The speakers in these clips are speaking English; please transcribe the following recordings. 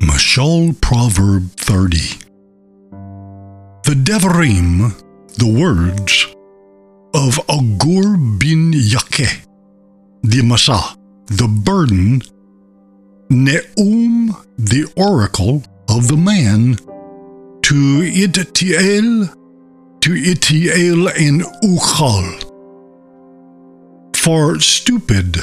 Mashal Proverb 30 The Devarim, the words of Agur bin Yakeh, the Masa, the burden, Neum, the oracle of the man, to Ittiel, to Ittiel and Uchal. For stupid,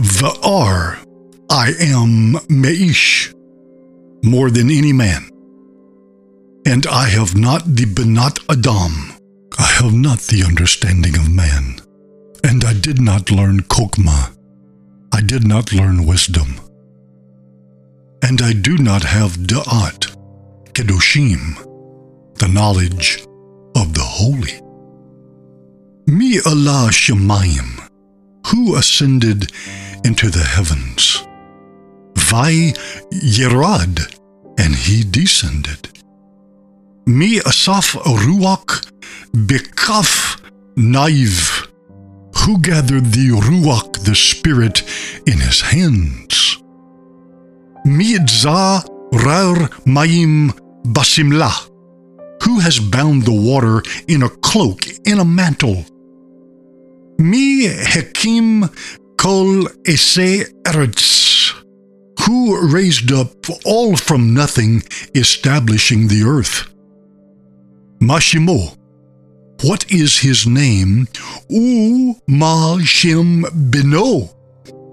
Va'ar, I am Meish, more than any man. And I have not the Benat Adam, I have not the understanding of man. And I did not learn Kokma, I did not learn wisdom. And I do not have Da'at, Kedoshim, the knowledge of the holy. Mi Allah Shemayim, who ascended into the heavens. Vai Yerad, and he descended. Mi Asaf Ruach Bekaf Naiv, who gathered the Ruach, the Spirit, in his hands. Mi'dza Rar Mayim Basimlah, who has bound the water in a cloak, in a mantle. Mi Hekim Kol Ese Eretz, who raised up all from nothing, establishing the earth. Mashimo, what is his name? U Ma Shem Beno,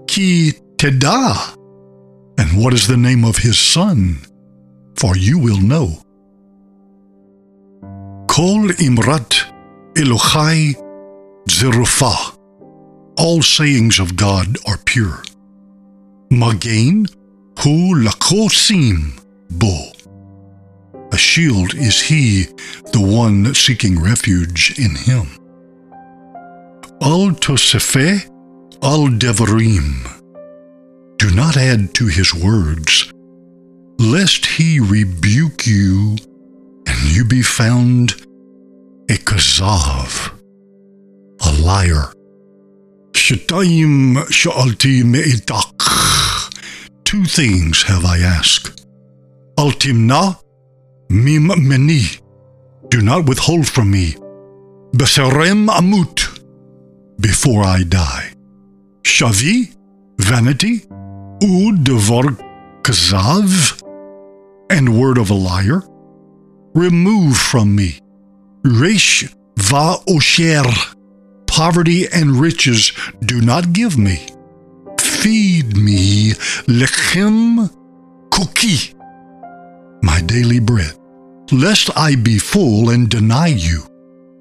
Ki Teda. And what is the name of his son? For you will know. Kol Imrat Elochai Zerufah. All sayings of God are pure. Magain Hu Lakosim Bo. A shield is he, the one seeking refuge in him. Al Tosefe Al Devarim. Do not add to his words, lest he rebuke you and you be found a kazav, liar. Shetayim sha'alti me'itak. Two things have I asked. Altimna mim meni. Do not withhold from me. Beserem amut. Before I die. Shavi, vanity, u devar kazav, and word of a liar. Remove from me. Resh va osher. Poverty and riches do not give me. Feed me lechem kuki, my daily bread, lest I be full and deny you,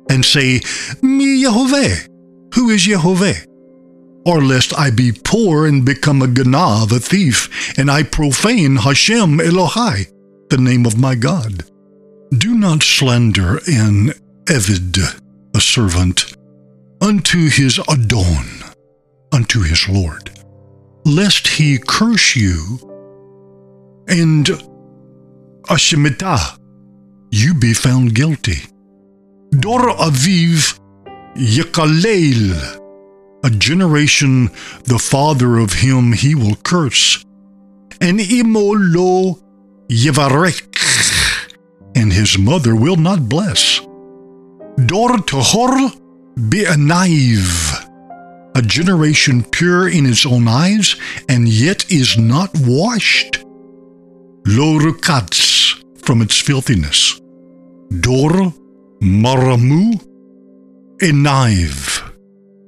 and say, Mi Yehovah, who is Yehovah? Or lest I be poor and become a ganav, a thief, and I profane Hashem Elohai, the name of my God. Do not slander an Evid, a servant, unto his Adon, unto his Lord, lest he curse you, and Ashemita, you be found guilty. Dor Aviv Yekalel, a generation the father of him he will curse, and Imo lo Yevarek, and his mother will not bless. Dor Tohor Be'anaiv, a naive, a generation pure in its own eyes, and yet is not washed. Lo Rukatz, from its filthiness. Dor Maramu a naive.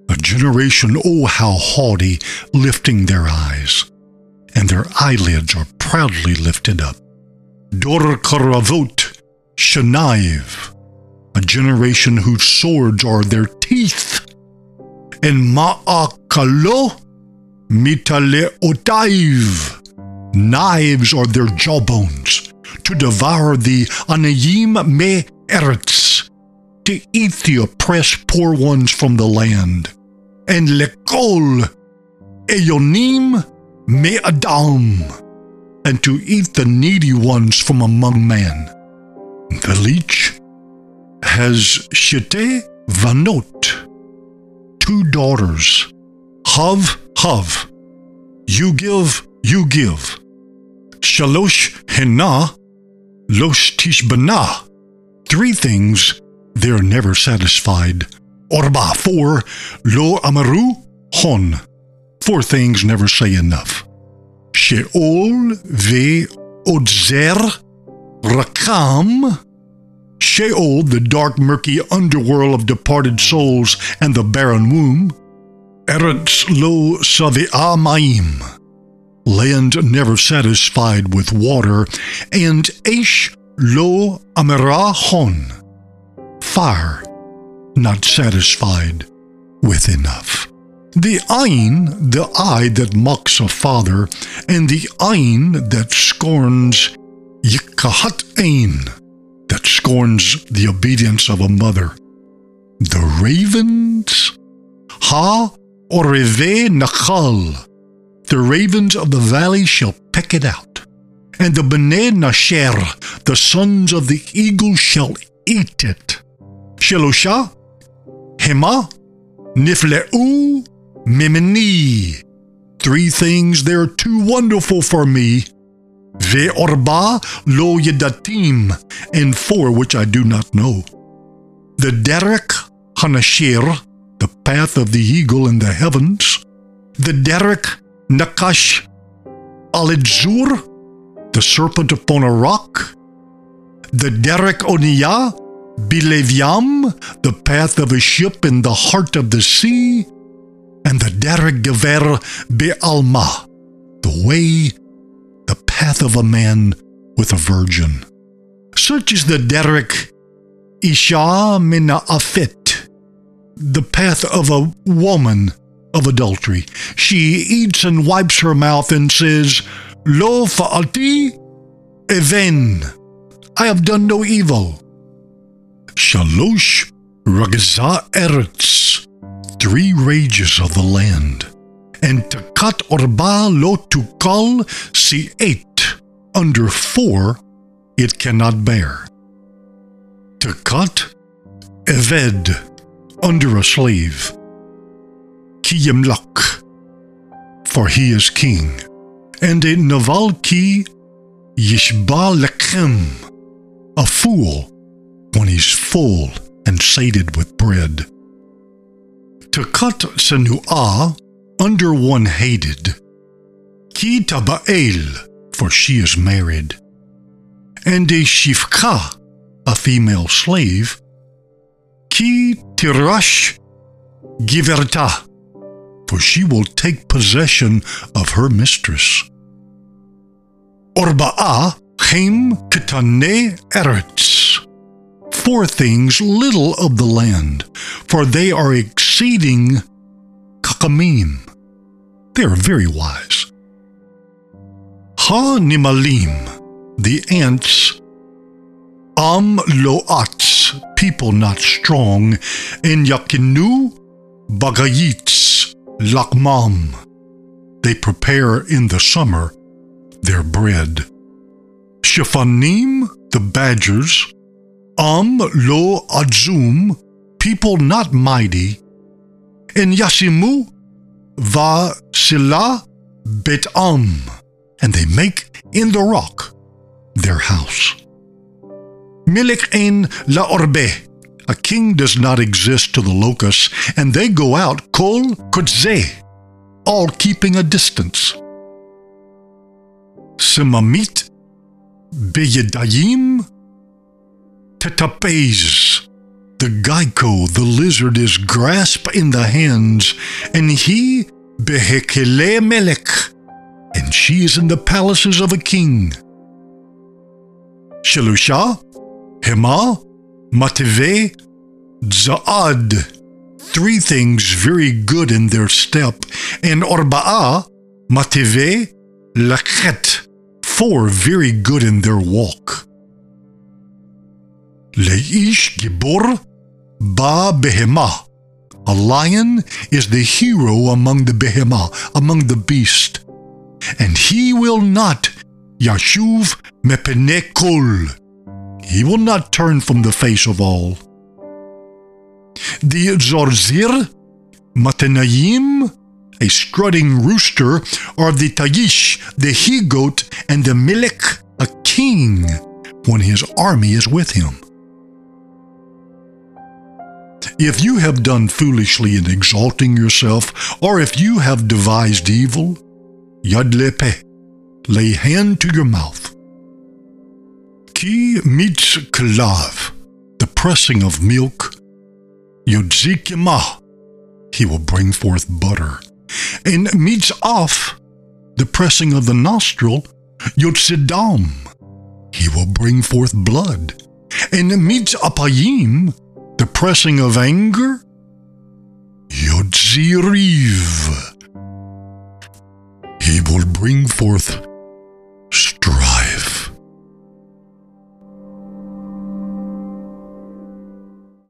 a generation, oh how haughty, lifting their eyes, and their eyelids are proudly lifted up. Dor Karavot Shanaiv, a generation whose swords are their teeth. And Ma'akalo Mitale Otaiv, knives are their jawbones, to devour the Anayim Me Eretz, to eat the oppressed poor ones from the land. And Lekol Eyonim Me Adam, and to eat the needy ones from among men. The leech has Shete Vanot, two daughters, Hav, hav. You give, you give. Shalosh hena, los tishbana. Three things, they're never satisfied. Orba, four. Lo amaru, hon. Four things never say enough. Sheol ve odzer rakam. Sheol, the dark, murky underworld of departed souls and the barren womb. Eretz lo savi'a ma'im, land never satisfied with water, and Aish lo amera hon, fire not satisfied with enough. The Ain, the eye that mocks a father, and the Ain that scorns Yikahat Ain, that scorns the obedience of a mother. The ravens, Ha Oreve Nachal, the ravens of the valley shall peck it out, and the Bnei Nasher, the sons of the eagle, shall eat it. Shelosha, Hema, Nifleu, Mimini. Three things they're too wonderful for me. Ve'orba lo yedatim, and four which I do not know. The Derek Hanashir, the path of the eagle in the heavens. The Derek Nakash Alidzur, the serpent upon a rock. The Derek Oniyah, Bileviam, the path of a ship in the heart of the sea, and the Derek Gever Be'alma, the way, of a man with a virgin. Such is the Derek Isha Mina Afit, the path of a woman of adultery. She eats and wipes her mouth and says, Lo fa'ati even. I have done no evil. Shalosh Ragza Eretz, three rages of the land, and Takat Orba Lo Tukal Si eight, under four it cannot bear. Takat Eved, under a slave. Kiyemlak, for he is king, and a Navalki Yishba Lechem, a fool when he's full and sated with bread. To cut Senuah, under one hated. Ki Taba'el, for she is married. And a Shifka, a female slave. Ki Tirash Giverta, for she will take possession of her mistress. Orba'a Chem Ketane Eretz four things little of the land, for they are exceeding kakamim. They are very wise. Ha nimalim, the ants, am loats, people not strong, and yakinu bagayits, lakmam. They prepare in the summer their bread. Shifanim, the badgers, Am lo adzum, people not mighty, in Yasimu va sila bet am, and they make in the rock their house. Milik ein la orbe, a king does not exist to the locusts, and they go out kol kutze, all keeping a distance. Simamit beyedayim Tetapes. The gecko, the lizard, is grasped in the hands, and he behekele melek, and she is in the palaces of a king. Shelusha, Hema, Mative, Zaad, three things very good in their step, and Orba'a, Mative, Lachet, four very good in their walk. Leish Gibor Ba Behemah. A lion is the hero among the behemah, among the beast. And he will not Yashuv Mepenekol. He will not turn from the face of all. The Zorzir, Matenayim, a strutting rooster, or the tayish, the he goat, and the melech, a king, when his army is with him. If you have done foolishly in exalting yourself, or if you have devised evil, yad lepe, lay hand to your mouth. Ki mitz kalav, the pressing of milk, yodzikima, he will bring forth butter. And mitz off, the pressing of the nostril, yotzidam, he will bring forth blood. And mitz apayim, the pressing of anger, yodziriv, he will bring forth